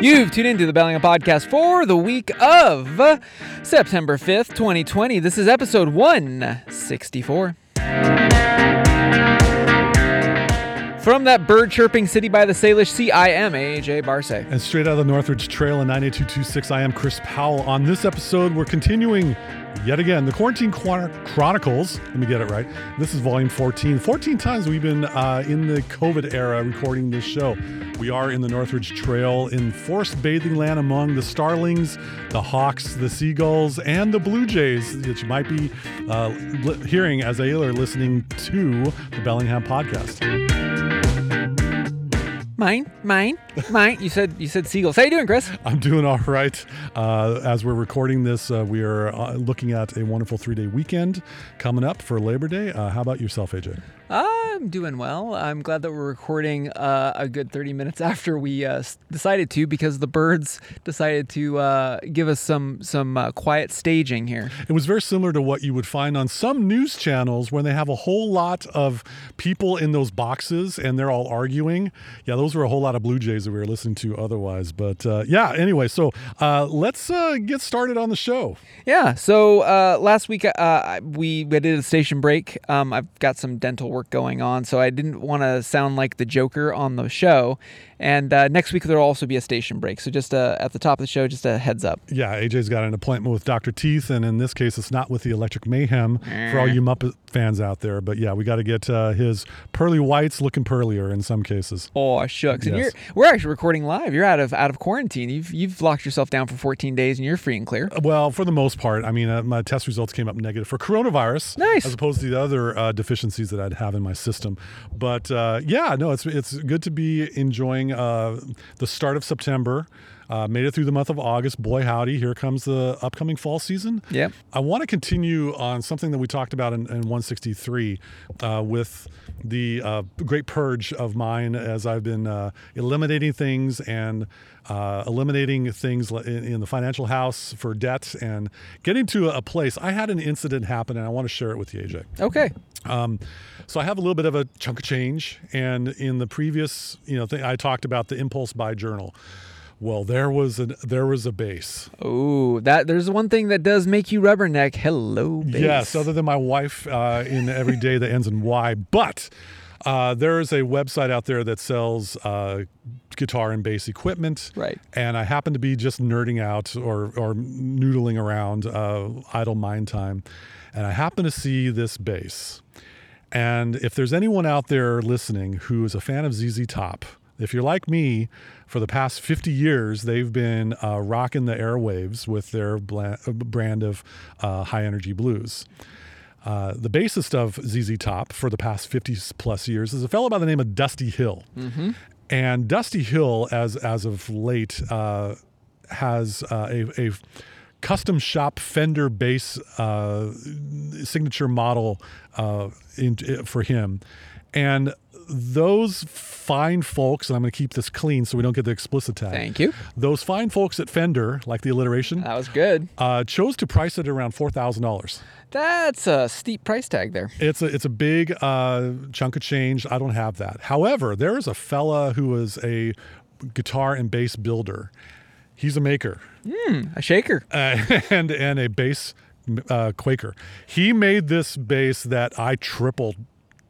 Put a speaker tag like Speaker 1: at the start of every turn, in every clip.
Speaker 1: You've tuned into the Bellingham Podcast for the week of September 5th, 2020. This is episode 164. From that bird chirping city by the Salish Sea, I am AJ Barce.
Speaker 2: And straight out of the Northridge Trail in 98226, I am Chris Powell. On this episode, we're continuing yet again the Quarantine Chron- Chronicles. Let me get it right. This is volume 14. 14 times we've been uh, in the COVID era recording this show. We are in the Northridge Trail in forest bathing land among the starlings, the hawks, the seagulls, and the blue jays that you might be uh, li- hearing as they are listening to the Bellingham podcast.
Speaker 1: Mine, mine, mine. You said you said seagulls. How you doing, Chris?
Speaker 2: I'm doing all right. Uh, as we're recording this, uh, we are uh, looking at a wonderful three day weekend coming up for Labor Day. Uh, how about yourself, AJ?
Speaker 1: I'm doing well. I'm glad that we're recording uh, a good 30 minutes after we uh, decided to, because the birds decided to uh, give us some some uh, quiet staging here.
Speaker 2: It was very similar to what you would find on some news channels when they have a whole lot of people in those boxes and they're all arguing. Yeah, those were a whole lot of Blue Jays that we were listening to otherwise. But uh, yeah, anyway, so uh, let's uh, get started on the show.
Speaker 1: Yeah. So uh, last week uh, we we did a station break. Um, I've got some dental work going on, so I didn't want to sound like the Joker on the show. And uh, next week there'll also be a station break. So just uh, at the top of the show, just a heads up.
Speaker 2: Yeah, AJ's got an appointment with Dr. Teeth, and in this case, it's not with the Electric Mayhem for all you Muppet fans out there. But yeah, we got to get uh, his pearly whites looking pearlier in some cases.
Speaker 1: Oh shucks! And
Speaker 2: Yes.
Speaker 1: you're we're actually recording live. You're out of out of quarantine. You've you've locked yourself down for 14 days, and you're free and clear.
Speaker 2: Well, for the most part, I mean, uh, my test results came up negative for coronavirus,
Speaker 1: Nice.
Speaker 2: as opposed to the other uh, deficiencies that I'd have in my system. But uh, yeah, no, it's it's good to be enjoying uh, the start of September. Uh, made it through the month of August. Boy, howdy! Here comes the upcoming fall season.
Speaker 1: Yeah.
Speaker 2: I want to continue on something that we talked about in, in 163 uh, with the uh, great purge of mine as I've been uh, eliminating things and uh, eliminating things in, in the financial house for debt and getting to a place. I had an incident happen and I want to share it with you, AJ.
Speaker 1: Okay.
Speaker 2: Um, so I have a little bit of a chunk of change, and in the previous, you know, thing, I talked about the impulse buy journal. Well, there was a there was a bass.
Speaker 1: Oh, that there's one thing that does make you rubberneck. Hello, base.
Speaker 2: Yes, other than my wife uh, in every day that ends in Y. But uh, there is a website out there that sells uh, guitar and bass equipment.
Speaker 1: Right.
Speaker 2: And I happen to be just nerding out or, or noodling around uh, idle mind time. And I happen to see this bass. And if there's anyone out there listening who is a fan of ZZ Top, if you're like me, for the past 50 years, they've been uh, rocking the airwaves with their brand of uh, high energy blues. Uh, the bassist of ZZ Top for the past 50 plus years is a fellow by the name of Dusty Hill. And Dusty Hill, as as of late, uh, has uh, a, a custom shop Fender bass uh, signature model uh, in, for him, and those fine folks, and I'm going to keep this clean so we don't get the explicit tag.
Speaker 1: Thank you.
Speaker 2: Those fine folks at Fender, like the alliteration,
Speaker 1: That was good.
Speaker 2: uh, chose to price it around four thousand dollars.
Speaker 1: That's a steep price tag there.
Speaker 2: It's a it's a big uh, chunk of change. I don't have that. However, there is a fella who is a guitar and bass builder. He's a maker
Speaker 1: A shaker.
Speaker 2: uh, and and a bass uh, Quaker. He made this bass that I triple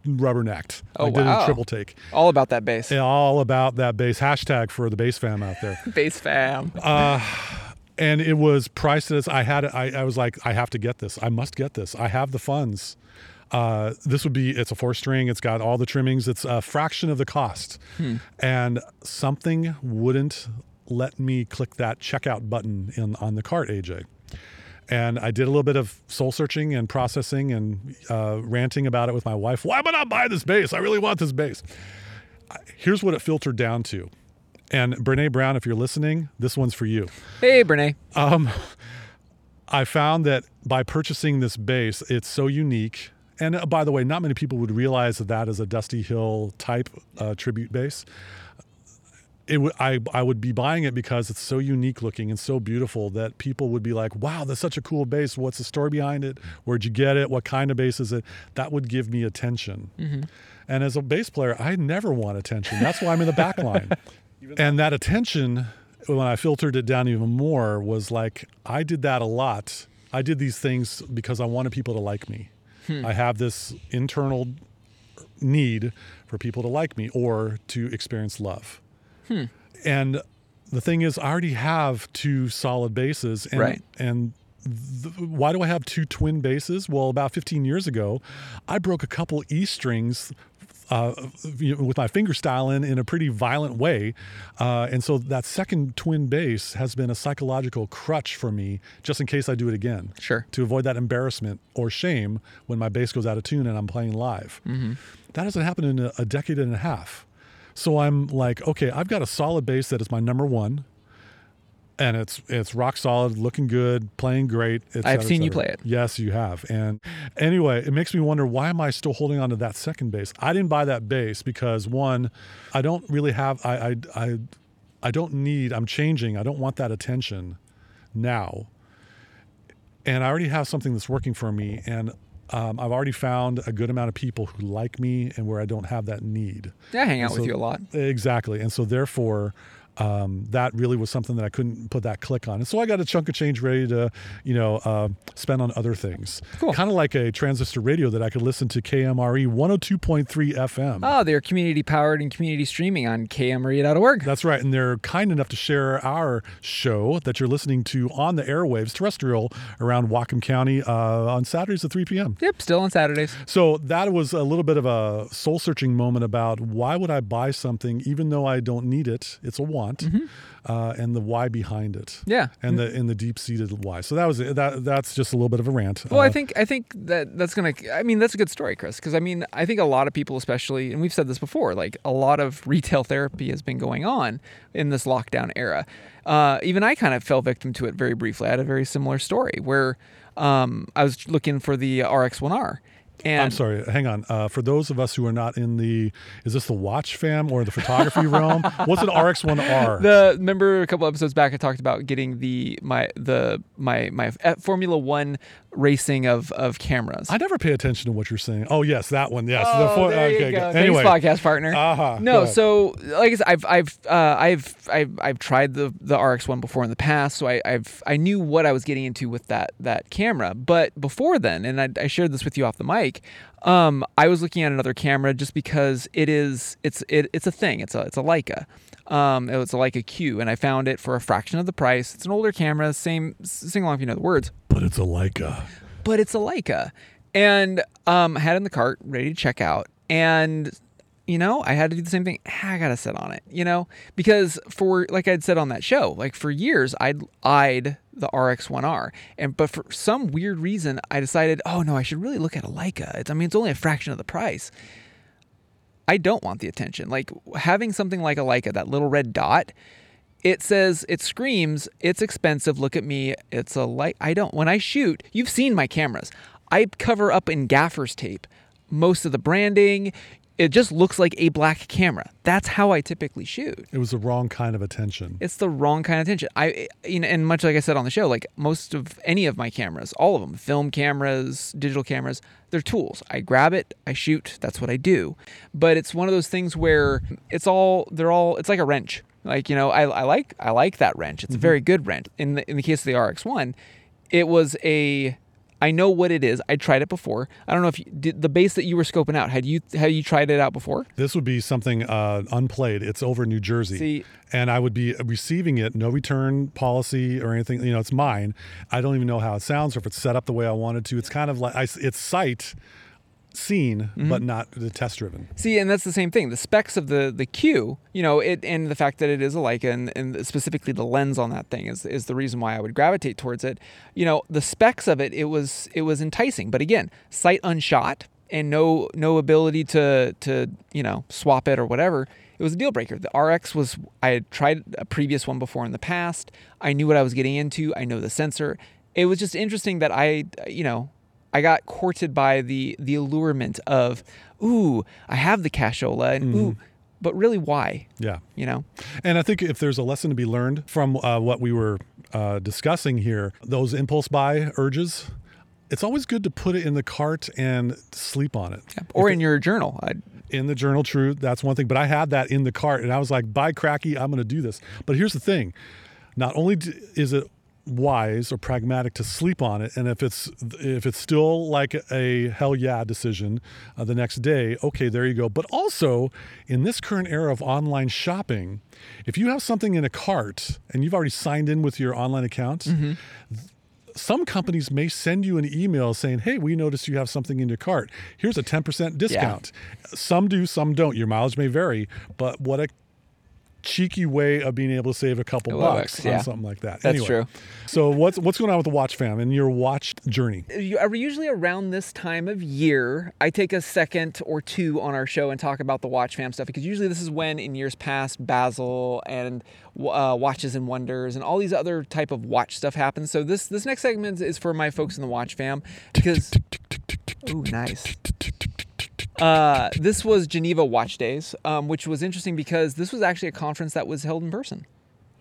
Speaker 2: rubbernecked.
Speaker 1: Oh,
Speaker 2: I did a triple take.
Speaker 1: All about that bass.
Speaker 2: All about that bass. Hashtag for the bass fam out there.
Speaker 1: Bass fam.
Speaker 2: and it was priced as I had. it- I, I was like, I have to get this. I must get this. I have the funds. Uh, this would be. It's a four string. It's got all the trimmings. It's a fraction of the cost, and something wouldn't let me click that checkout button in on the cart, AJ. And I did a little bit of soul searching and processing and uh, ranting about it with my wife. Why am I not buying this bass? I really want this bass. Here's what it filtered down to. And Brene Brown, if you're listening, this one's for you.
Speaker 1: hey, Brene.
Speaker 2: Um, I found that by purchasing this bass, it's so unique. And uh, by the way, not many people would realize that that is a Dusty Hill type uh, tribute bass. It w- I, I would be buying it because it's so unique looking and so beautiful that people would be like, wow, that's such a cool bass. What's the story behind it? Where'd you get it? What kind of bass is it? That would give me attention. Mm-hmm. And as a bass player, I never want attention. That's why I'm in the back line. and that attention when I filtered it down even more, was like I did that a lot. I did these things because I wanted people to like me. Hmm. I have this internal need for people to like me or to experience love. And the thing is, I already have two solid bases, and
Speaker 1: Right.
Speaker 2: and th- why do I have two twin bases? Well, about 15 years ago, I broke a couple E strings. Uh, with my finger styling in a pretty violent way, uh, and so that second twin bass has been a psychological crutch for me, just in case I do it again
Speaker 1: Sure.
Speaker 2: to avoid that embarrassment or shame when my bass goes out of tune and I'm playing live. That hasn't happened in a, a decade and a half. So I'm like, okay, I've got a solid bass that is my number one, and it's it's rock solid, looking good, playing great. et
Speaker 1: I've seen you play it.
Speaker 2: Yes, you have. And anyway, it makes me wonder why am I still holding on to that second bass? I didn't buy that bass because one, I don't really have. I I I, I don't need. I'm changing. I don't want that attention now and I already have something that's working for me, and um, I've already found a good amount of people who like me and where I don't have that need.
Speaker 1: Yeah, I hang out
Speaker 2: And
Speaker 1: with you a lot.
Speaker 2: Exactly, and so therefore. Um, that really was something that I couldn't put that click on, and so I got a chunk of change ready to, you know, uh, spend on other things.
Speaker 1: Cool.
Speaker 2: Kind of like a transistor radio that I could listen to KMRE 102.3 FM.
Speaker 1: Oh, they're community powered and community streaming on kmre.org.
Speaker 2: That's right. And they're kind enough to share our show that you're listening to on the airwaves, terrestrial, around Whatcom County uh, on Saturdays at 3 p.m.
Speaker 1: Yep, still on Saturdays.
Speaker 2: So that was a little bit of a soul searching moment about why would I buy something even though I don't need it? It's a want, uh, and the why behind it.
Speaker 1: Mm-hmm. Yeah.
Speaker 2: And the and the deep seated why. So that was. That that's just a little bit of a rant.
Speaker 1: Well, I
Speaker 2: Uh,
Speaker 1: think I think that that's gonna. I mean, that's a good story, Chris. Because I mean, I think a lot of people, especially, and we've said this before, like a lot of retail therapy has been going on in this lockdown era. Uh, even I kind of fell victim to it very briefly. I had a very similar story where um, I was looking for the RX1R, and
Speaker 2: I'm sorry. Hang on. Uh, for those of us who are not in the, is this the watch fam or the photography realm? What's an RX1R?
Speaker 1: The remember a couple episodes back I talked about getting the my the my my Formula One racing of of cameras.
Speaker 2: I never pay attention to what you're saying. Oh yes, that one. Yes.
Speaker 1: Oh,
Speaker 2: fo-
Speaker 1: there
Speaker 2: okay,
Speaker 1: you go.
Speaker 2: Anyway,
Speaker 1: Thanks, podcast partner.
Speaker 2: Uh-huh.
Speaker 1: No, so like I said, I've I've uh, I've I've I've tried the the RX one before in the past, so I, I've I knew what I was getting into with that that camera. But before then, and I, I shared this with you off the mic, um, I was looking at another camera just because it is it's it, it's a thing. It's a it's a Leica. Um, it was a Leica Q, and I found it for a fraction of the price. It's an older camera, same sing along if you know the words
Speaker 2: but it's a Leica.
Speaker 1: but it's a Leica. And um, I had it in the cart, ready to check out. And, you know, I had to do the same thing. Ah, I got to sit on it, you know, because for, like I'd said on that show, like for years, I'd eyed the RX1R. And, but for some weird reason, I decided, oh no, I should really look at a Leica. It's, I mean, it's only a fraction of the price. I don't want the attention. Like having something like a Leica, that little red dot, it says it screams it's expensive look at me it's a light i don't when i shoot you've seen my cameras i cover up in gaffer's tape most of the branding it just looks like a black camera. That's how i typically shoot.
Speaker 2: It was the wrong kind of attention.
Speaker 1: it's the wrong kind of attention. I you know and much like i said on the show like most of any of my cameras all of them film cameras digital cameras they're tools. I grab it i shoot that's what i do. But it's one of those things where it's all they're all it's like a wrench. Like you know i, I like i like that wrench. It's a mm-hmm. very good wrench. In the in the case of the rx1 it was a I know what it is. I tried it before. I don't know if you, did the base that you were scoping out. Had you had you tried it out before?
Speaker 2: This would be something uh, unplayed. It's over New Jersey.
Speaker 1: See-
Speaker 2: and I would be receiving it, no return policy or anything. You know, it's mine. I don't even know how it sounds or if it's set up the way I wanted to. It's kind of like I, it's sight seen,
Speaker 1: Mm-hmm.
Speaker 2: but not the test driven.
Speaker 1: See, and that's the same thing. The specs of the the Q, you know, it and the fact that it is a Leica and, and specifically the lens on that thing is is the reason why I would gravitate towards it. You know, the specs of it, it was it was enticing, but again, sight unshot and no no ability to to you know swap it or whatever. It was a deal breaker. The RX was I had tried a previous one before in the past. I knew what I was getting into. I know the sensor. It was just interesting that I you know I got courted by the the allurement of, ooh, I have the cashola, and ooh, but really, why?
Speaker 2: Yeah.
Speaker 1: You know?
Speaker 2: And I think if there's a lesson to be learned from uh, what we were uh, discussing here, those impulse buy urges, it's always good to put it in the cart and sleep on it.
Speaker 1: Or in your journal. I,
Speaker 2: in the journal true that's one thing but i had that in the cart and i was like by cracky i'm going to do this but here's the thing not only is it wise or pragmatic to sleep on it and if it's if it's still like a hell yeah decision uh, the next day okay there you go but also in this current era of online shopping if you have something in a cart and you've already signed in with your online account some companies may send you an email saying, Hey, we noticed you have something in your cart. Here's a 10% discount. Some do, some don't. Your mileage may vary, but what a cheeky way of being able to save a couple
Speaker 1: Couple
Speaker 2: bucks
Speaker 1: bucks, yeah.
Speaker 2: on something like that.
Speaker 1: That's
Speaker 2: Anyway,
Speaker 1: true.
Speaker 2: So what's what's going on with the watch fam and your watch journey?
Speaker 1: you- are usually around this time of year i take a second or two on our show and talk about the watch fam stuff because usually this is when in years past Basel and uh, watches and wonders and all these other type of watch stuff happens so this this next segment is for my folks in the watch fam because ooh nice uh, this was Geneva Watch Days, um, which was interesting because this was actually a conference that was held in person.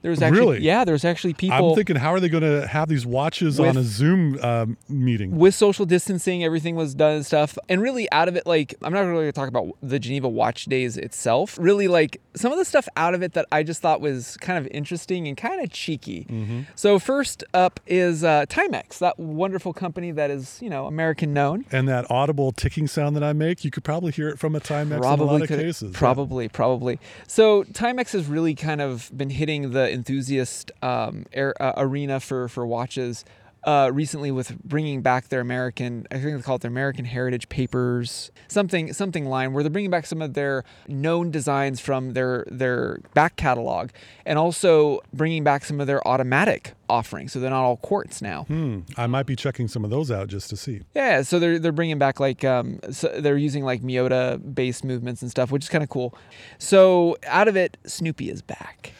Speaker 1: There was actually,
Speaker 2: Really?
Speaker 1: yeah, there was actually people
Speaker 2: I'm thinking, how are they going to have these watches
Speaker 1: With-
Speaker 2: on a Zoom um, meeting?
Speaker 1: with social distancing, everything was done and stuff. And really, out of it, like, I'm not really going to talk about the Geneva Watch Days itself. Really, like, some of the stuff out of it that I just thought was kind of interesting and kind of cheeky.
Speaker 2: Mm-hmm.
Speaker 1: So, first up is uh, Timex, that wonderful company that is, you know, American known.
Speaker 2: and that audible ticking sound that I make, you could probably hear it from a Timex in a lot of
Speaker 1: could-
Speaker 2: cases. Yeah.
Speaker 1: Probably, probably. So Timex has really kind of been hitting the enthusiast um, air, uh, arena for for watches uh, recently with bringing back their American. I think they call it their American Heritage Papers, something something line where they're bringing back some of their known designs from their their back catalog, and also bringing back some of their automatic offerings. So they're not all quartz now.
Speaker 2: Hmm, I might be checking some of those out just to see.
Speaker 1: Yeah, so they're they're bringing back like um so they're using like Miyota based movements and stuff, which is kind of cool. So out of it, Snoopy is back.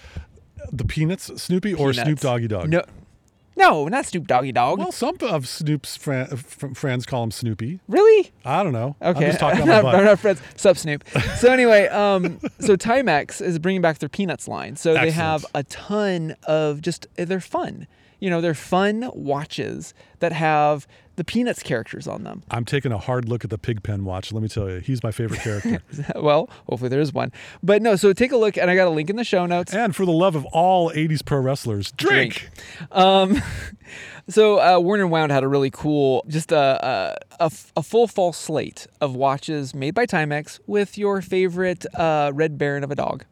Speaker 2: The Peanuts, Snoopy, or Snoop Doggy Dogg?
Speaker 1: No, no, not Snoop Doggy Dogg.
Speaker 2: Well, some of Snoop's fran- f- friends call him Snoopy.
Speaker 1: really?
Speaker 2: I don't know.
Speaker 1: Okay,
Speaker 2: I'm just talking
Speaker 1: I'm
Speaker 2: my butt.
Speaker 1: Not friends. Sup, Snoop. So anyway, um, so Timex is bringing back their Peanuts line. So they have a ton of just they're fun. You know, they're fun watches that have the Peanuts characters on them.
Speaker 2: I'm taking a hard look at the Pigpen watch. Let me tell you, he's my favorite character.
Speaker 1: well, hopefully there is one. But no, so take a look, and I got a link in the show notes.
Speaker 2: and for the love of all 80s pro wrestlers, drink.
Speaker 1: Um, so uh, Worn and Wound had a really cool, just a a full fall slate of watches made by Timex with your favorite uh, Red Baron of a dog.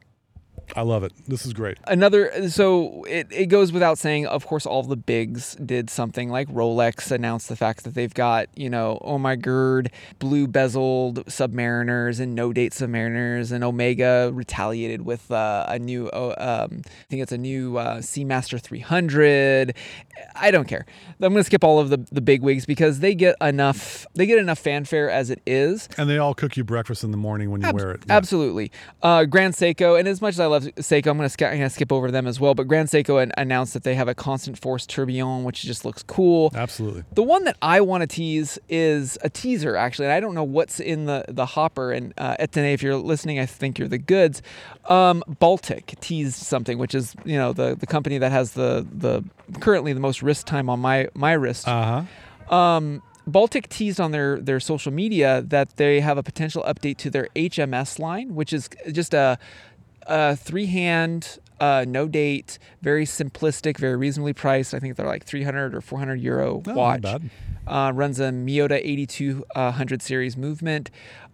Speaker 2: I love it. This is great.
Speaker 1: Another, so it, it goes without saying, of course, all the bigs did something like Rolex announced the fact that they've got, you know, oh my gird, blue bezeled Submariners and no date Submariners, and Omega retaliated with uh, a new, uh, um, I think it's a new uh, Seamaster 300. I don't care. I'm going to skip all of the, the big wigs because they get enough, they get enough fanfare as it is.
Speaker 2: And they all cook you breakfast in the morning when you
Speaker 1: Ab-
Speaker 2: wear it. Yeah.
Speaker 1: Absolutely. Uh, Grand Seiko, and as much as I love Seiko, I'm going to I'm gonna skip over them as well. But Grand Seiko an- announced that they have a constant force tourbillon, which just looks cool.
Speaker 2: Absolutely.
Speaker 1: The one that I want to tease is a teaser, actually. And I don't know what's in the, the hopper. And uh, Etienne, if you're listening, I think you're the goods. Um, Baltic teased something, which is you know the, the company that has the the currently the most wrist time on my my wrist.
Speaker 2: Uh huh.
Speaker 1: Um, Baltic teased on their their social media that they have a potential update to their HMS line, which is just a, a three hand, uh, no date, very simplistic, very reasonably priced. I think they're like 300 or 400 euro
Speaker 2: not
Speaker 1: watch.
Speaker 2: bad.
Speaker 1: Uh, runs a Miyota 8200 series movement.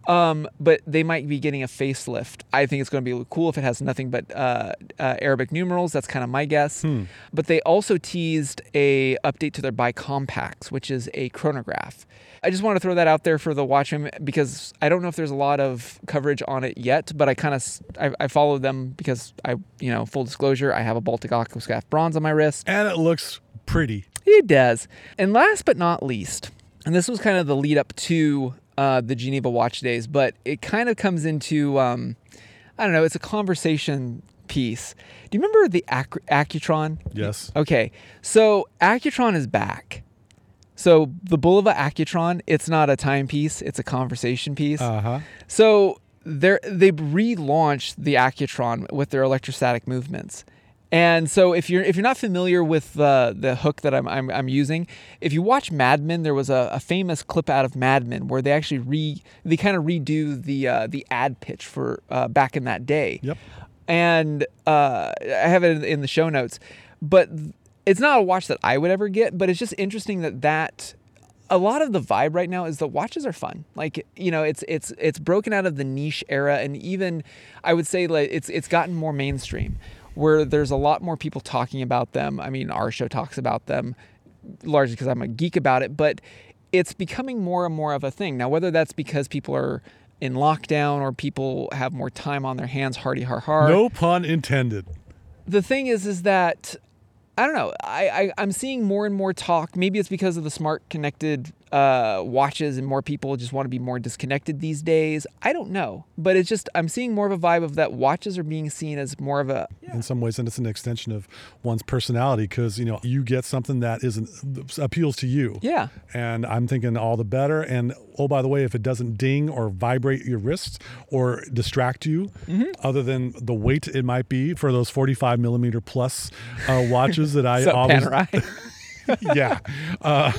Speaker 1: Um, but they might be getting a facelift. I think it's going to be cool if it has nothing but uh, uh, Arabic numerals. That's kind of my guess.
Speaker 2: Hmm.
Speaker 1: But they also teased a update to their Bicompax, which is a chronograph. I just want to throw that out there for the Watchman because I don't know if there's a lot of coverage on it yet, but I kind of I, I follow them because I you know full disclosure I have a Baltic Aquascaphe bronze on my wrist.
Speaker 2: And it looks pretty.
Speaker 1: It does. And last but not least, and this was kind of the lead up to uh, the Geneva Watch Days, but it kind of comes into, um, I don't know, it's a conversation piece. Do you remember the Ac- Accutron?
Speaker 2: Yes.
Speaker 1: Okay, so Accutron is back. So the Bulova Accutron, it's not a timepiece, it's a conversation piece.
Speaker 2: Uh huh.
Speaker 1: So they're, they relaunched the Accutron with their electrostatic movements. And so if you're if you're not familiar with the the hook that I'm I'm, I'm using, if you watch Mad Men, there was a, a famous clip out of Mad Men where they actually re they kind of redo the uh, the ad pitch for uh, back in that day.
Speaker 2: Yep.
Speaker 1: And uh, I have it in the show notes, but it's not a watch that I would ever get. But it's just interesting that that a lot of the vibe right now is the watches are fun. Like you know, it's it's it's broken out of the niche era, and even I would say like it's it's gotten more mainstream, where there's a lot more people talking about them. I mean, our show talks about them largely because I'm a geek about it, but it's becoming more and more of a thing now. Whether that's because people are in lockdown or people have more time on their hands, hardy har har.
Speaker 2: No pun intended.
Speaker 1: The thing is, is that I don't know. I, I I'm seeing more and more talk. Maybe it's because of the smart connected uh, watches and more people just want to be more disconnected these days. I don't know, but it's just I'm seeing more of a vibe of that watches are being seen as more of a
Speaker 2: in some ways, and it's an extension of one's personality because you know you get something that isn't appeals to you.
Speaker 1: yeah.
Speaker 2: And I'm thinking all the better. And oh, by the way, if it doesn't ding or vibrate your wrists or distract you,
Speaker 1: Mm-hmm.
Speaker 2: other than the weight it might be for those 45 millimeter plus uh, watches that I
Speaker 1: So
Speaker 2: always. yeah. Uh,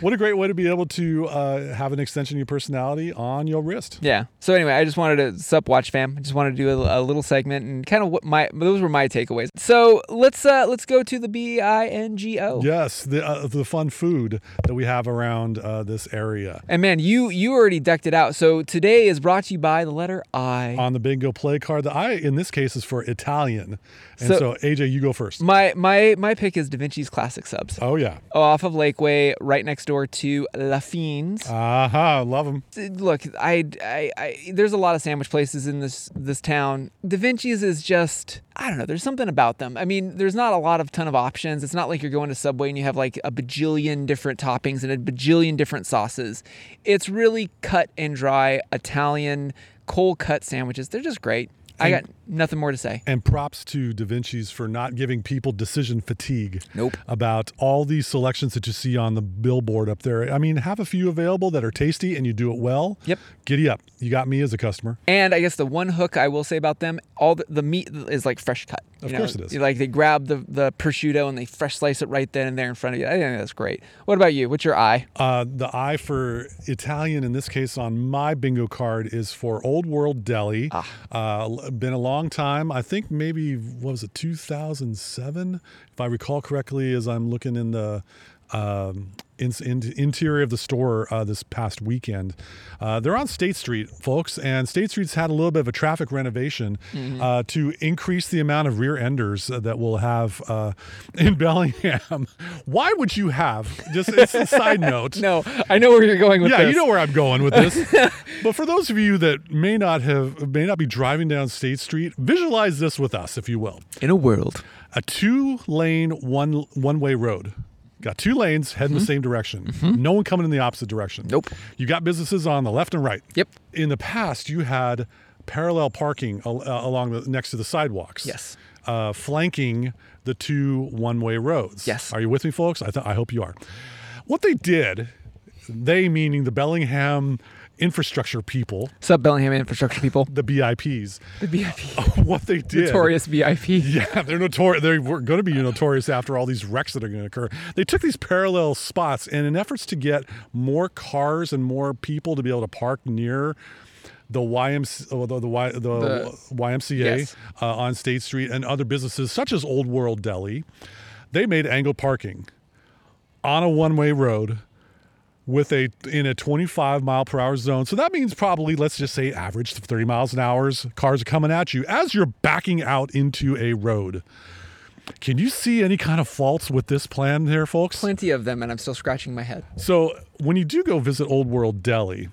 Speaker 2: what a great way to be able to uh, have an extension of your personality on your wrist.
Speaker 1: Yeah. So anyway, I just wanted to sup watch fam. I just wanted to do a, a little segment and kind of what my those were my takeaways. So let's uh let's go to the B I N G O.
Speaker 2: Yes, the uh, the fun food that we have around uh, this area.
Speaker 1: And man, you you already decked it out. So today is brought to you by the letter I.
Speaker 2: On the bingo play card, the I in this case is for Italian, and
Speaker 1: So-
Speaker 2: so, AJ, you go first.
Speaker 1: My my my pick is Da Vinci's Classic Subs.
Speaker 2: Oh yeah,
Speaker 1: Off of Lakeway, right next door to Lafeen's.
Speaker 2: aha, love them.
Speaker 1: look, I, I, I, there's a lot of sandwich places in this this town. Da Vinci's is just, I don't know. There's something about them. I mean, there's not a lot of ton of options. It's not like you're going to Subway and you have like a bajillion different toppings and a bajillion different sauces. It's really cut and dry Italian cold cut sandwiches. They're just great. I got nothing more to say.
Speaker 2: And props to Da Vinci's for not giving people decision fatigue.
Speaker 1: Nope.
Speaker 2: About all these selections that you see on the billboard up there. I mean, have a few available that are tasty and you do it well.
Speaker 1: Yep.
Speaker 2: Giddy up. You got me as a customer.
Speaker 1: And I guess the one hook I will say about them, all the, the meat is like fresh cut.
Speaker 2: Of
Speaker 1: You
Speaker 2: course it is.
Speaker 1: Like they grab the, the prosciutto and they fresh slice it right then and there in front of you. I think that's great. What about you? What's your eye?
Speaker 2: Uh, the eye for Italian in this case on my bingo card is for Old World Deli.
Speaker 1: Ah.
Speaker 2: Uh, been a long time. I think maybe what was it 2007, if I recall correctly, as I'm looking in the um, in, in, interior of the store uh, this past weekend. Uh, they're on State Street, folks, and State Street's had a little bit of a traffic renovation uh, to increase the amount of rear enders that we'll have uh, in Bellingham. Why would you have? Just it's a side note.
Speaker 1: No, I know where you're going with
Speaker 2: Yeah,
Speaker 1: this.
Speaker 2: you know where I'm going with this. but for those of you that may not have may not be driving down State Street, visualize this with us, if you will.
Speaker 1: In a world.
Speaker 2: A two-lane one one-way road. Got two lanes heading the same direction. No one coming in the opposite direction.
Speaker 1: Nope.
Speaker 2: You got businesses on the left and right.
Speaker 1: Yep.
Speaker 2: In the past, you had parallel parking al- uh, along the next to the sidewalks.
Speaker 1: Yes.
Speaker 2: Uh, flanking the two one-way roads.
Speaker 1: Yes.
Speaker 2: Are you with me, folks? I, th- I hope you are. What they did, they meaning the Bellingham infrastructure people,
Speaker 1: Sub Bellingham infrastructure people.
Speaker 2: the BIPs,
Speaker 1: The VIP.
Speaker 2: what they did.
Speaker 1: Notorious VIP.
Speaker 2: Yeah, they're notorious. They were going to be notorious after all these wrecks that are going to occur. They took these parallel spots, and in efforts to get more cars and more people to be able to park near the YMC, oh, the, the, Y- the,
Speaker 1: The-
Speaker 2: YMCA
Speaker 1: Yes.
Speaker 2: uh, on State Street and other businesses such as Old World Deli, they made angled parking on a one-way road with a in a 25 mile per hour zone. So that means probably let's just say average 30 miles an hour. Cars are coming at you as you're backing out into a road. Can you see any kind of faults with this plan there, folks?
Speaker 1: Plenty of them, and I'm still scratching my head.
Speaker 2: So when you do go visit Old World Deli,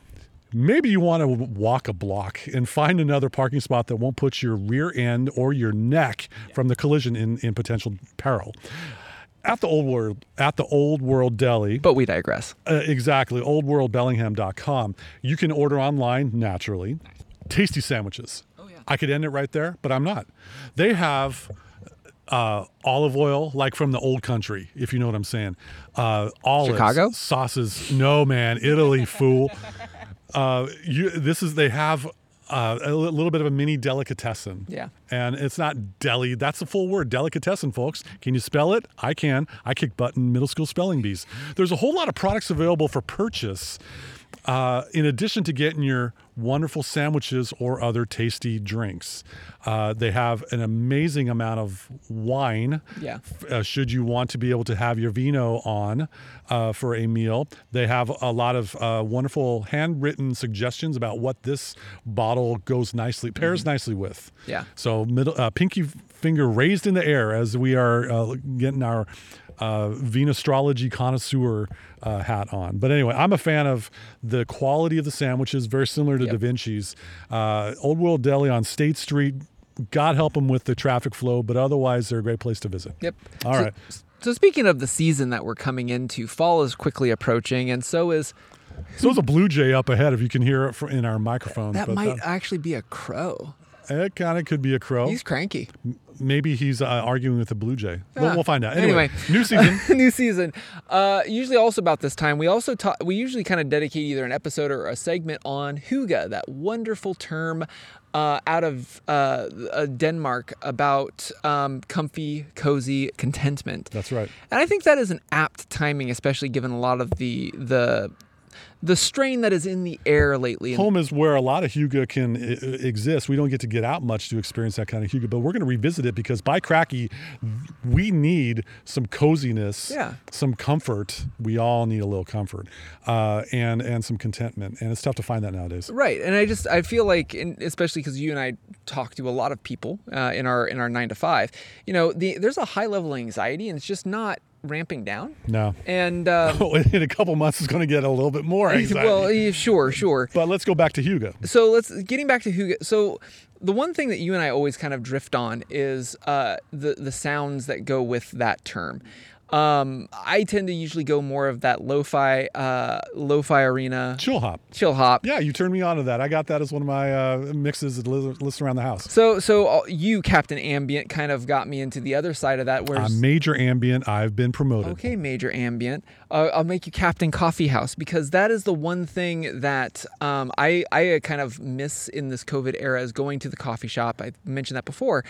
Speaker 2: maybe you want to walk a block and find another parking spot that won't put your rear end or your neck from the collision in, in potential peril. At the old world, at the old world deli,
Speaker 1: But we digress.
Speaker 2: uh, exactly. OldWorldBellingham.com. You can order online naturally. Tasty sandwiches.
Speaker 1: Oh, yeah.
Speaker 2: I could end it right there, but I'm not. They have uh, olive oil, like from the old country, if you know what I'm saying. Uh, olives,
Speaker 1: Chicago?
Speaker 2: sauces. No, man, Italy, fool. Uh, you, this is they have uh, a little bit of a mini delicatessen.
Speaker 1: Yeah.
Speaker 2: And it's not deli. That's the full word, delicatessen, folks. Can you spell it? I can. I kick butt in middle school spelling bees. There's a whole lot of products available for purchase. Uh, in addition to getting your wonderful sandwiches or other tasty drinks, uh, they have an amazing amount of wine.
Speaker 1: Yeah.
Speaker 2: Uh, should you want to be able to have your vino on uh, for a meal, they have a lot of uh, wonderful handwritten suggestions about what this bottle goes nicely, pairs nicely with.
Speaker 1: Yeah.
Speaker 2: So middle uh, pinky finger raised in the air as we are uh, getting our uh, Venastrology connoisseur uh, hat on. But anyway, I'm a fan of the quality of the sandwiches, very similar to
Speaker 1: Yep.
Speaker 2: Da Vinci's. Uh, Old World Deli on State Street. God help them with the traffic flow, but otherwise they're a great place to visit.
Speaker 1: Yep.
Speaker 2: All
Speaker 1: so,
Speaker 2: right.
Speaker 1: So speaking of the season that we're coming into, fall is quickly approaching, and so is
Speaker 2: So there's a blue jay up ahead if you can hear it in our microphones.
Speaker 1: that might actually be a crow.
Speaker 2: It kind of could be a crow.
Speaker 1: He's cranky.
Speaker 2: Maybe he's uh, arguing with a blue jay.
Speaker 1: Yeah.
Speaker 2: We'll, we'll find out. Anyway,
Speaker 1: Anyway.
Speaker 2: new season.
Speaker 1: new season. Uh, usually, also about this time, we also talk. We usually kind of dedicate either an episode or a segment on hygge, that wonderful term uh, out of uh, uh, Denmark about um, comfy, cozy contentment.
Speaker 2: That's right.
Speaker 1: And I think that is an apt timing, especially given a lot of the the the strain that is in the air lately.
Speaker 2: Home is where a lot of hygge can I- I- exist. We don't get to get out much to experience that kind of hygge, but we're going to revisit it because by cracky, we need some coziness,
Speaker 1: Yeah.
Speaker 2: some comfort. We all need a little comfort, uh, and and some contentment, and it's tough to find that nowadays.
Speaker 1: Right, and I just I feel like, especially because you and I talk to a lot of people uh, in our in our nine to five, you know, the, there's a high level of anxiety, and it's just not ramping down.
Speaker 2: No.
Speaker 1: And uh,
Speaker 2: Oh, in a couple months, it's going to get a little bit more anxiety.
Speaker 1: well, yeah, sure, sure.
Speaker 2: but let's go back to hygge.
Speaker 1: So let's getting back to who. So the one thing that you and I always kind of drift on is uh, the the sounds that go with that term. Um, I tend to usually go more of that lo-fi, uh, lo-fi arena,
Speaker 2: Chill hop.
Speaker 1: chill hop.
Speaker 2: Yeah, you turned me on to that. I got that as one of my uh, mixes that li- list around the house.
Speaker 1: So, so uh, you, Captain Ambient, kind of got me into the other side of that, where
Speaker 2: Uh, major ambient. I've been promoted.
Speaker 1: okay, Major Ambient, uh, I'll make you Captain Coffee House because that is the one thing that um, I I kind of miss in this COVID era is going to the coffee shop. I mentioned that before,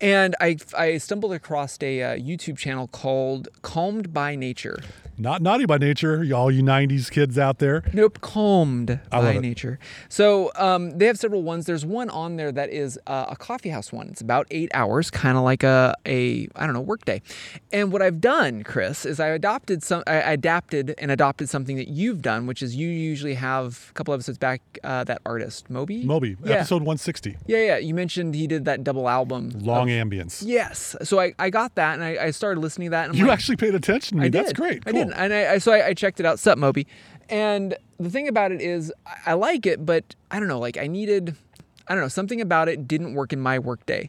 Speaker 1: and I I stumbled across a uh, YouTube channel called Calmed by Nature.
Speaker 2: Not naughty by nature, y'all you 90s kids out there.
Speaker 1: Nope, calmed
Speaker 2: I
Speaker 1: by
Speaker 2: it.
Speaker 1: nature. So um, they have several ones. There's one on there that is uh, a coffee house one. It's about eight hours, kind of like a a I don't know workday. And what I've done, Chris, is I adopted some. I adapted and adopted something that you've done, which is you usually have a couple episodes back uh, that artist Moby.
Speaker 2: Moby,
Speaker 1: Yeah.
Speaker 2: episode 160.
Speaker 1: Yeah, yeah. You mentioned he did that double album.
Speaker 2: Long
Speaker 1: of-
Speaker 2: ambience.
Speaker 1: Yes. So I, I got that and I, I started listening to that. And I'm
Speaker 2: You
Speaker 1: like,
Speaker 2: actually paid attention to me.
Speaker 1: I
Speaker 2: That's
Speaker 1: did.
Speaker 2: great.
Speaker 1: I
Speaker 2: Cool.
Speaker 1: did, and I, I so I, I checked it out. Sup, Moby, and the thing about it is, I- I like it, but I don't know. Like I needed, I don't know, something about it didn't work in my workday.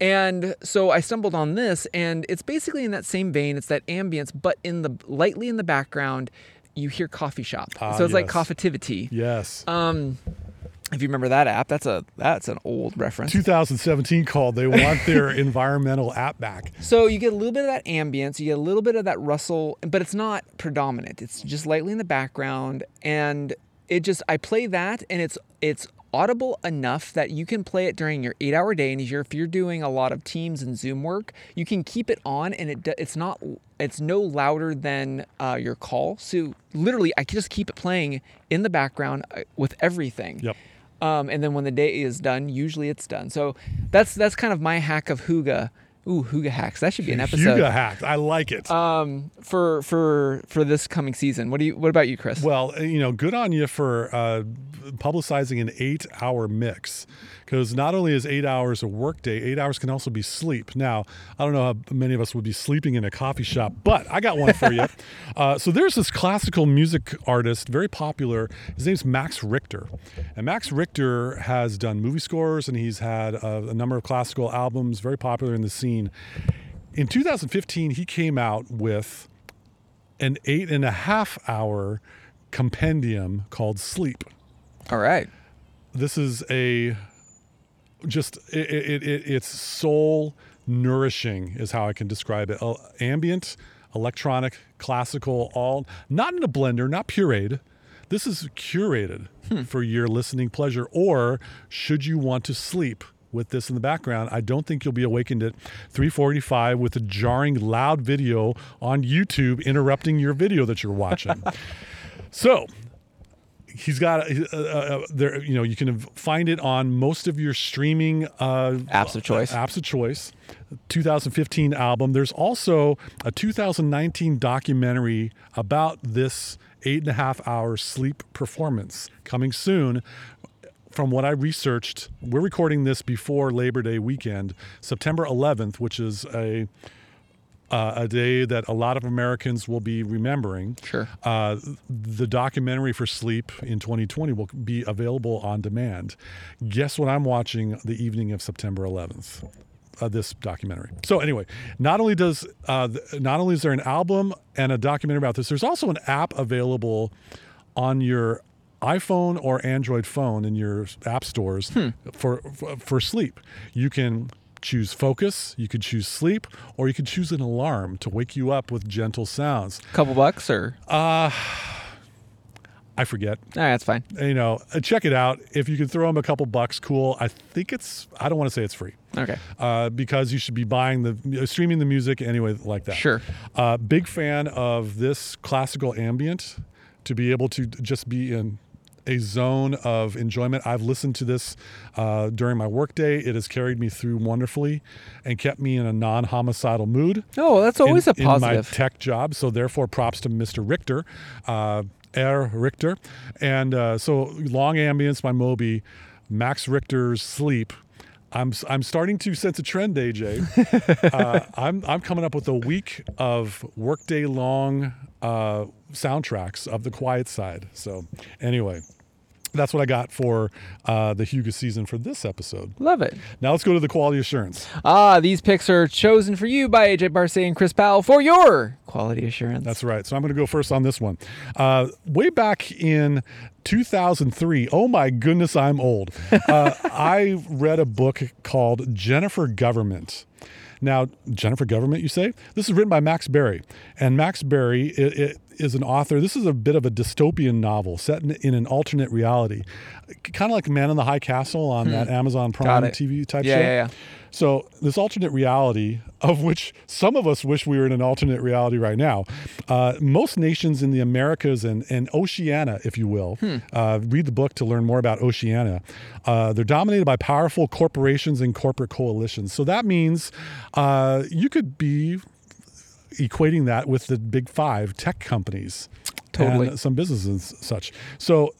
Speaker 1: And so I stumbled on this, and it's basically in that same vein. It's that ambience, but in the lightly in the background, you hear coffee shop.
Speaker 2: Ah,
Speaker 1: so it's like
Speaker 2: yes.
Speaker 1: coffitivity.
Speaker 2: Yes.
Speaker 1: Um, if you remember that app, that's a that's an old reference.
Speaker 2: 2017 called. They want their environmental app back.
Speaker 1: So you get a little bit of that ambience, you get a little bit of that rustle, but it's not predominant. It's just lightly in the background, and it just I play that, and it's it's audible enough that you can play it during your eight-hour day, and if you're if you're doing a lot of Teams and Zoom work, you can keep it on, and it it's not it's no louder than uh, your call. So literally, I can just keep it playing in the background uh, with everything.
Speaker 2: Yep.
Speaker 1: Um, and then when the day is done, usually it's done. So that's that's kind of my hack of hygge. Ooh, hygge hacks. That should be an episode.
Speaker 2: hygge hacked. I like it.
Speaker 1: Um, for for for this coming season. What do you? What about you, Chris?
Speaker 2: Well, uh, you know, good on you for uh, publicizing an eight-hour mix, because not only is eight hours a workday, eight hours can also be sleep. Now, I don't know how many of us would be sleeping in a coffee shop, but I got one for you. Uh, so there's this classical music artist, very popular. His name's Max Richter, and Max Richter has done movie scores, and he's had a, a number of classical albums, very popular in the scene. In 2015, he came out with an eight and a half hour compendium called Sleep.
Speaker 1: All right.
Speaker 2: This is a just it, it, it it's soul nourishing is how I can describe it. Uh, ambient, electronic, classical, all not in a blender, not pureed. This is curated
Speaker 1: Hmm.
Speaker 2: for your listening pleasure. Or should you want to sleep with this in the background, I don't think you'll be awakened at 3:45 with a jarring, loud video on YouTube interrupting your video that you're watching. so he's got uh, uh, there. You know, you can find it on most of your streaming uh,
Speaker 1: Apps of choice.
Speaker 2: apps of choice 2015 album there's also a 2019 documentary about this eight and a half hour sleep performance coming soon from what I researched, we're recording this before Labor Day weekend, September 11th, which is a uh, a day that a lot of Americans will be remembering.
Speaker 1: Sure.
Speaker 2: Uh, the documentary for Sleep in 2020 will be available on demand. Guess what I'm watching the evening of September 11th? Uh, this documentary. So anyway, not only does uh, not only is there an album and a documentary about this, there's also an app available on your iPhone or Android phone in your app stores for, for for sleep. You can choose focus, you could choose sleep, or you could choose an alarm to wake you up with gentle sounds.
Speaker 1: Couple bucks or
Speaker 2: Uh, I forget.
Speaker 1: All right, that's fine.
Speaker 2: You know, uh, check it out. If you can throw them a couple bucks, cool. I think it's. I don't want to say it's free.
Speaker 1: Okay.
Speaker 2: Uh, because you should be buying the uh, streaming the music anyway, like that.
Speaker 1: Sure.
Speaker 2: Uh, big fan of this classical ambient to be able to just be in a zone of enjoyment. I've listened to this uh, during my workday. It has carried me through wonderfully and kept me in a non-homicidal mood
Speaker 1: Oh, that's always
Speaker 2: in,
Speaker 1: a positive.
Speaker 2: in my tech job. So therefore, props to Mr. Richter, uh, Herr Richter, and uh, so long ambience by Moby, Max Richter's sleep. I'm I'm starting to sense a trend, AJ. uh, I'm I'm coming up with a week of workday long uh, soundtracks of the quiet side. So anyway. That's what I got for uh, the hygge season for this episode.
Speaker 1: Love it.
Speaker 2: Now let's go to the quality assurance.
Speaker 1: Ah, these picks are chosen for you by AJ Barce and Chris Powell for your quality assurance.
Speaker 2: That's right. So I'm going to go first on this one. Uh, way back in 2003, oh my goodness, I'm old. Uh, I read a book called Jennifer Government. Now, Jennifer Government, you say? This is written by Max Barry. And Max Barry i i is an author. This is a bit of a dystopian novel set in, in an alternate reality, kind of like Man in the High Castle on that Amazon Prime. TV type
Speaker 1: Yeah,
Speaker 2: show.
Speaker 1: yeah, yeah.
Speaker 2: So this alternate reality, of which some of us wish we were in an alternate reality right now, uh, most nations in the Americas and, and Oceania, if you will, uh, read the book to learn more about Oceania. Uh, they're dominated by powerful corporations and corporate coalitions. So that means uh, you could be equating that with the big five tech companies.
Speaker 1: Totally.
Speaker 2: And some businesses and such. So,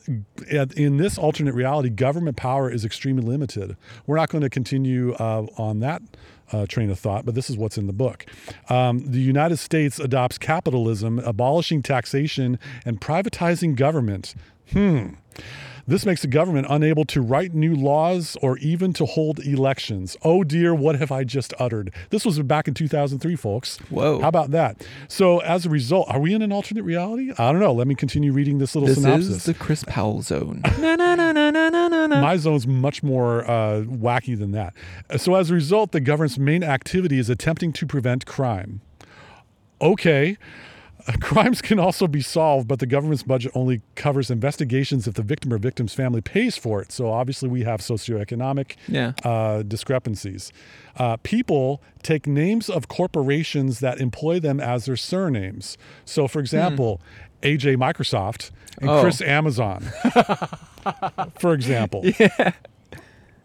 Speaker 2: at- in this alternate reality, government power is extremely limited. We're not going to continue uh, on that uh, train of thought, but this is what's in the book. Um, the United States adopts capitalism, abolishing taxation and privatizing government. Hmm. This makes the government unable to write new laws or even to hold elections. Oh dear, what have I just uttered? This was back in 2003, folks.
Speaker 1: Whoa.
Speaker 2: How about that? So, as a result, are we in an alternate reality? I don't know. Let me continue reading this little
Speaker 1: This
Speaker 2: synopsis.
Speaker 1: This is the Chris Powell zone. na, na, na, na, na, na, na, na.
Speaker 2: My zone's much more uh, wacky than that. So, as a result, the government's main activity is attempting to prevent crime. Okay. Crimes can also be solved, but the government's budget only covers investigations if the victim or victim's family pays for it. So obviously, we have socioeconomic
Speaker 1: Yeah.
Speaker 2: uh, discrepancies. Uh, people take names of corporations that employ them as their surnames. So, for example, AJ Microsoft and
Speaker 1: Oh.
Speaker 2: Chris Amazon, for example. Yeah.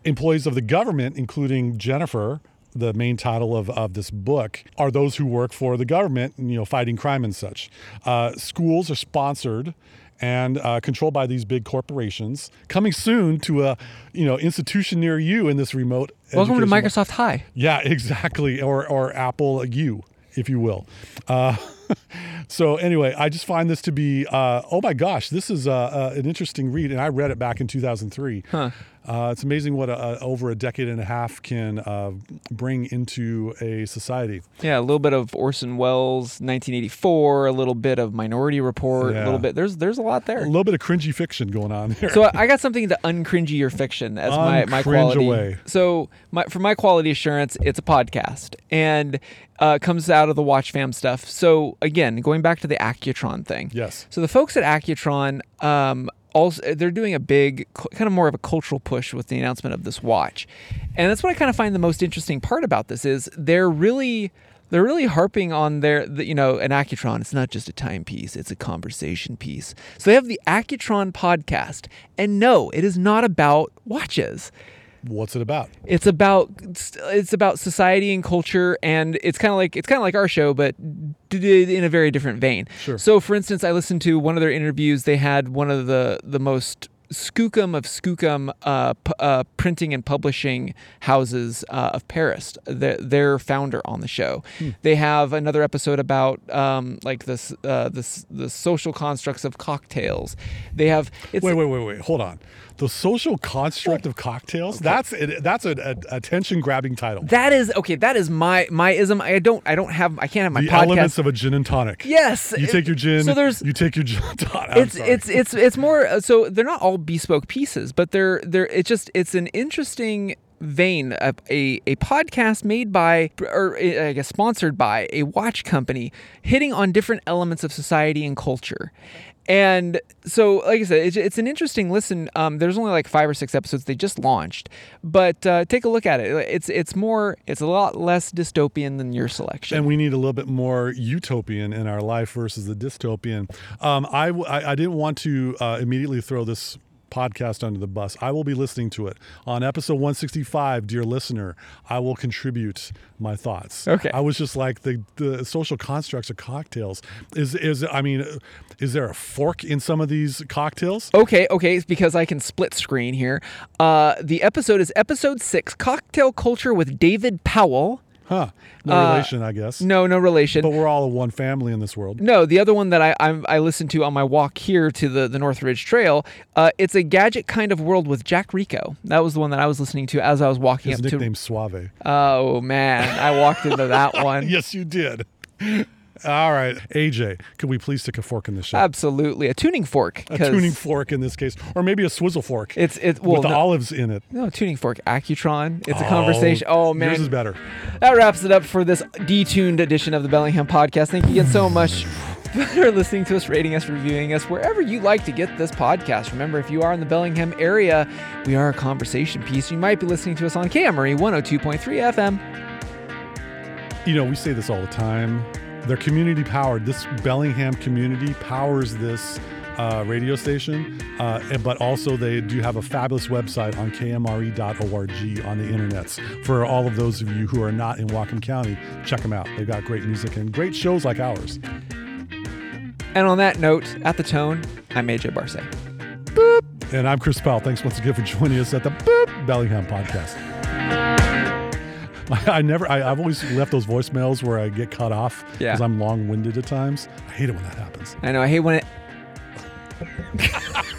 Speaker 2: Employees of the government, including Jennifer, the main title of, of this book, are those who work for the government, you know, fighting crime and such. Uh, schools are sponsored and uh, controlled by these big corporations. Coming soon to a, you know, institution near you in this remote.
Speaker 1: Welcome to Microsoft High.
Speaker 2: yeah, exactly. Or or Apple U, if you will. Uh, so anyway, I just find this to be uh, oh my gosh, this is uh, uh, an interesting read, and I read it back in 2003.
Speaker 1: Huh.
Speaker 2: Uh, it's amazing what a, a, over a decade and a half can uh, bring into a society.
Speaker 1: Yeah, a little bit of Orson Welles, 1984, a little bit of Minority Report, a little bit. There's there's a lot there.
Speaker 2: A little bit of cringy fiction going on there.
Speaker 1: So I got something to uncringy your fiction as my, my quality.
Speaker 2: away.
Speaker 1: So my, for my quality assurance, it's a podcast and uh, comes out of the Watch Fam stuff. So again, going going back to the Accutron thing.
Speaker 2: Yes.
Speaker 1: So the folks at Accutron, um, also they're doing a big, kind of more of a cultural push with the announcement of this watch, and that's what I kind of find the most interesting part about this is they're really. They're really harping on their, the, you know, an Accutron. It's not just a timepiece; it's a conversation piece. So they have the Accutron podcast, and no, it is not about watches
Speaker 2: What's it about?
Speaker 1: it's about it's about society and culture and it's kind of like it's kind of like our show but in a very different vein
Speaker 2: Sure.
Speaker 1: so for instance i listened to one of their interviews they had one of the the most skookum of skookum uh, p- uh, printing and publishing houses uh, of paris their, their founder on the show they have another episode about um, like this uh, this the social constructs of cocktails they have it's
Speaker 2: Wait, wait, wait, wait. Hold on. The social construct of cocktails. That's it, that's a, a attention grabbing title.
Speaker 1: that is okay that is my my ism i don't i don't have i can't have my
Speaker 2: the
Speaker 1: podcast
Speaker 2: elements of a gin and tonic.
Speaker 1: Yes.
Speaker 2: You take your gin.
Speaker 1: So there's
Speaker 2: you take your gin and tonic.
Speaker 1: It's
Speaker 2: sorry.
Speaker 1: it's it's it's more uh, so they're not all bespoke pieces, but they're they're it's just it's an interesting vein of a, a podcast made by or uh, I guess sponsored by a watch company hitting on different elements of society and culture. And so, like I said, it's, it's an interesting listen. Um, there's only like five or six episodes they just launched, but uh, take a look at it. It's it's more it's a lot less dystopian than your selection.
Speaker 2: and we need a little bit more utopian in our life versus the dystopian. Um, I, I I didn't want to uh, immediately throw this podcast under the bus. I will be listening to it on episode 165. Dear listener, I will contribute my thoughts.
Speaker 1: Okay.
Speaker 2: I was just like the the social constructs of cocktails. Is is I mean, is there a fork in some of these cocktails?
Speaker 1: Okay, okay, it's because I can split screen here. Uh, the episode is episode six, cocktail culture with David Powell.
Speaker 2: Huh? No
Speaker 1: Uh,
Speaker 2: relation, I guess.
Speaker 1: No, no relation.
Speaker 2: But we're all one family in this world.
Speaker 1: no, the other one that I I'm, I listened to on my walk here to the the Northridge Trail. Uh, it's a gadget kind of world with Jack Rico. That was the one that I was listening to as I was walking
Speaker 2: His
Speaker 1: up to.
Speaker 2: nickname's Suave.
Speaker 1: Oh man, I walked into that one.
Speaker 2: Yes, you did. All right, AJ, could we please stick a fork in this show?
Speaker 1: Absolutely, a tuning fork.
Speaker 2: A tuning fork in this case, or maybe a swizzle fork
Speaker 1: It's it well
Speaker 2: with the
Speaker 1: no,
Speaker 2: olives in it.
Speaker 1: no a tuning fork. Accutron. It's a
Speaker 2: Oh,
Speaker 1: conversation. Oh man,
Speaker 2: yours is better.
Speaker 1: That wraps it up for this detuned edition of the Bellingham podcast. Thank you again so much for listening to us, rating us, reviewing us, wherever you like to get this podcast. Remember, if you are in the Bellingham area, we are a conversation piece. You might be listening to us on KMRE 102.3 FM.
Speaker 2: You know, we say this all the time. They're community powered. This Bellingham community powers this uh, radio station, uh, but also they do have a fabulous website on kmre.org on the internets. For all of those of you who are not in Whatcom County, check them out. They've got great music and great shows like ours.
Speaker 1: And on that note, at the tone, I'm AJ Barce.
Speaker 2: And I'm Chris Powell. Thanks once again for joining us at the Boop Bellingham podcast. I, I never, I, I've always left those voicemails where I get cut off
Speaker 1: Yeah.
Speaker 2: because I'm long winded at times. I hate it when that happens.
Speaker 1: I know, I hate when it.